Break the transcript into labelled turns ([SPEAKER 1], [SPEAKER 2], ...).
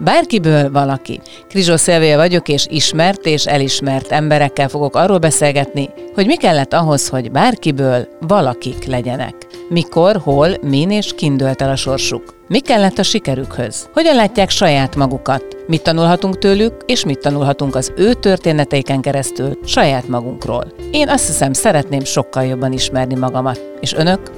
[SPEAKER 1] Bárkiből valaki. Krizsó Szilvia vagyok, és ismert és elismert emberekkel fogok arról beszélgetni, hogy mi kellett ahhoz, hogy bárkiből valakik legyenek. Mikor, hol, min és kindőlt el a sorsuk. Mi kellett a sikerükhöz? Hogyan látják saját magukat? Mit tanulhatunk tőlük, és mit tanulhatunk az ő történeteiken keresztül saját magunkról? Én azt hiszem, szeretném sokkal jobban ismerni magamat. És önök?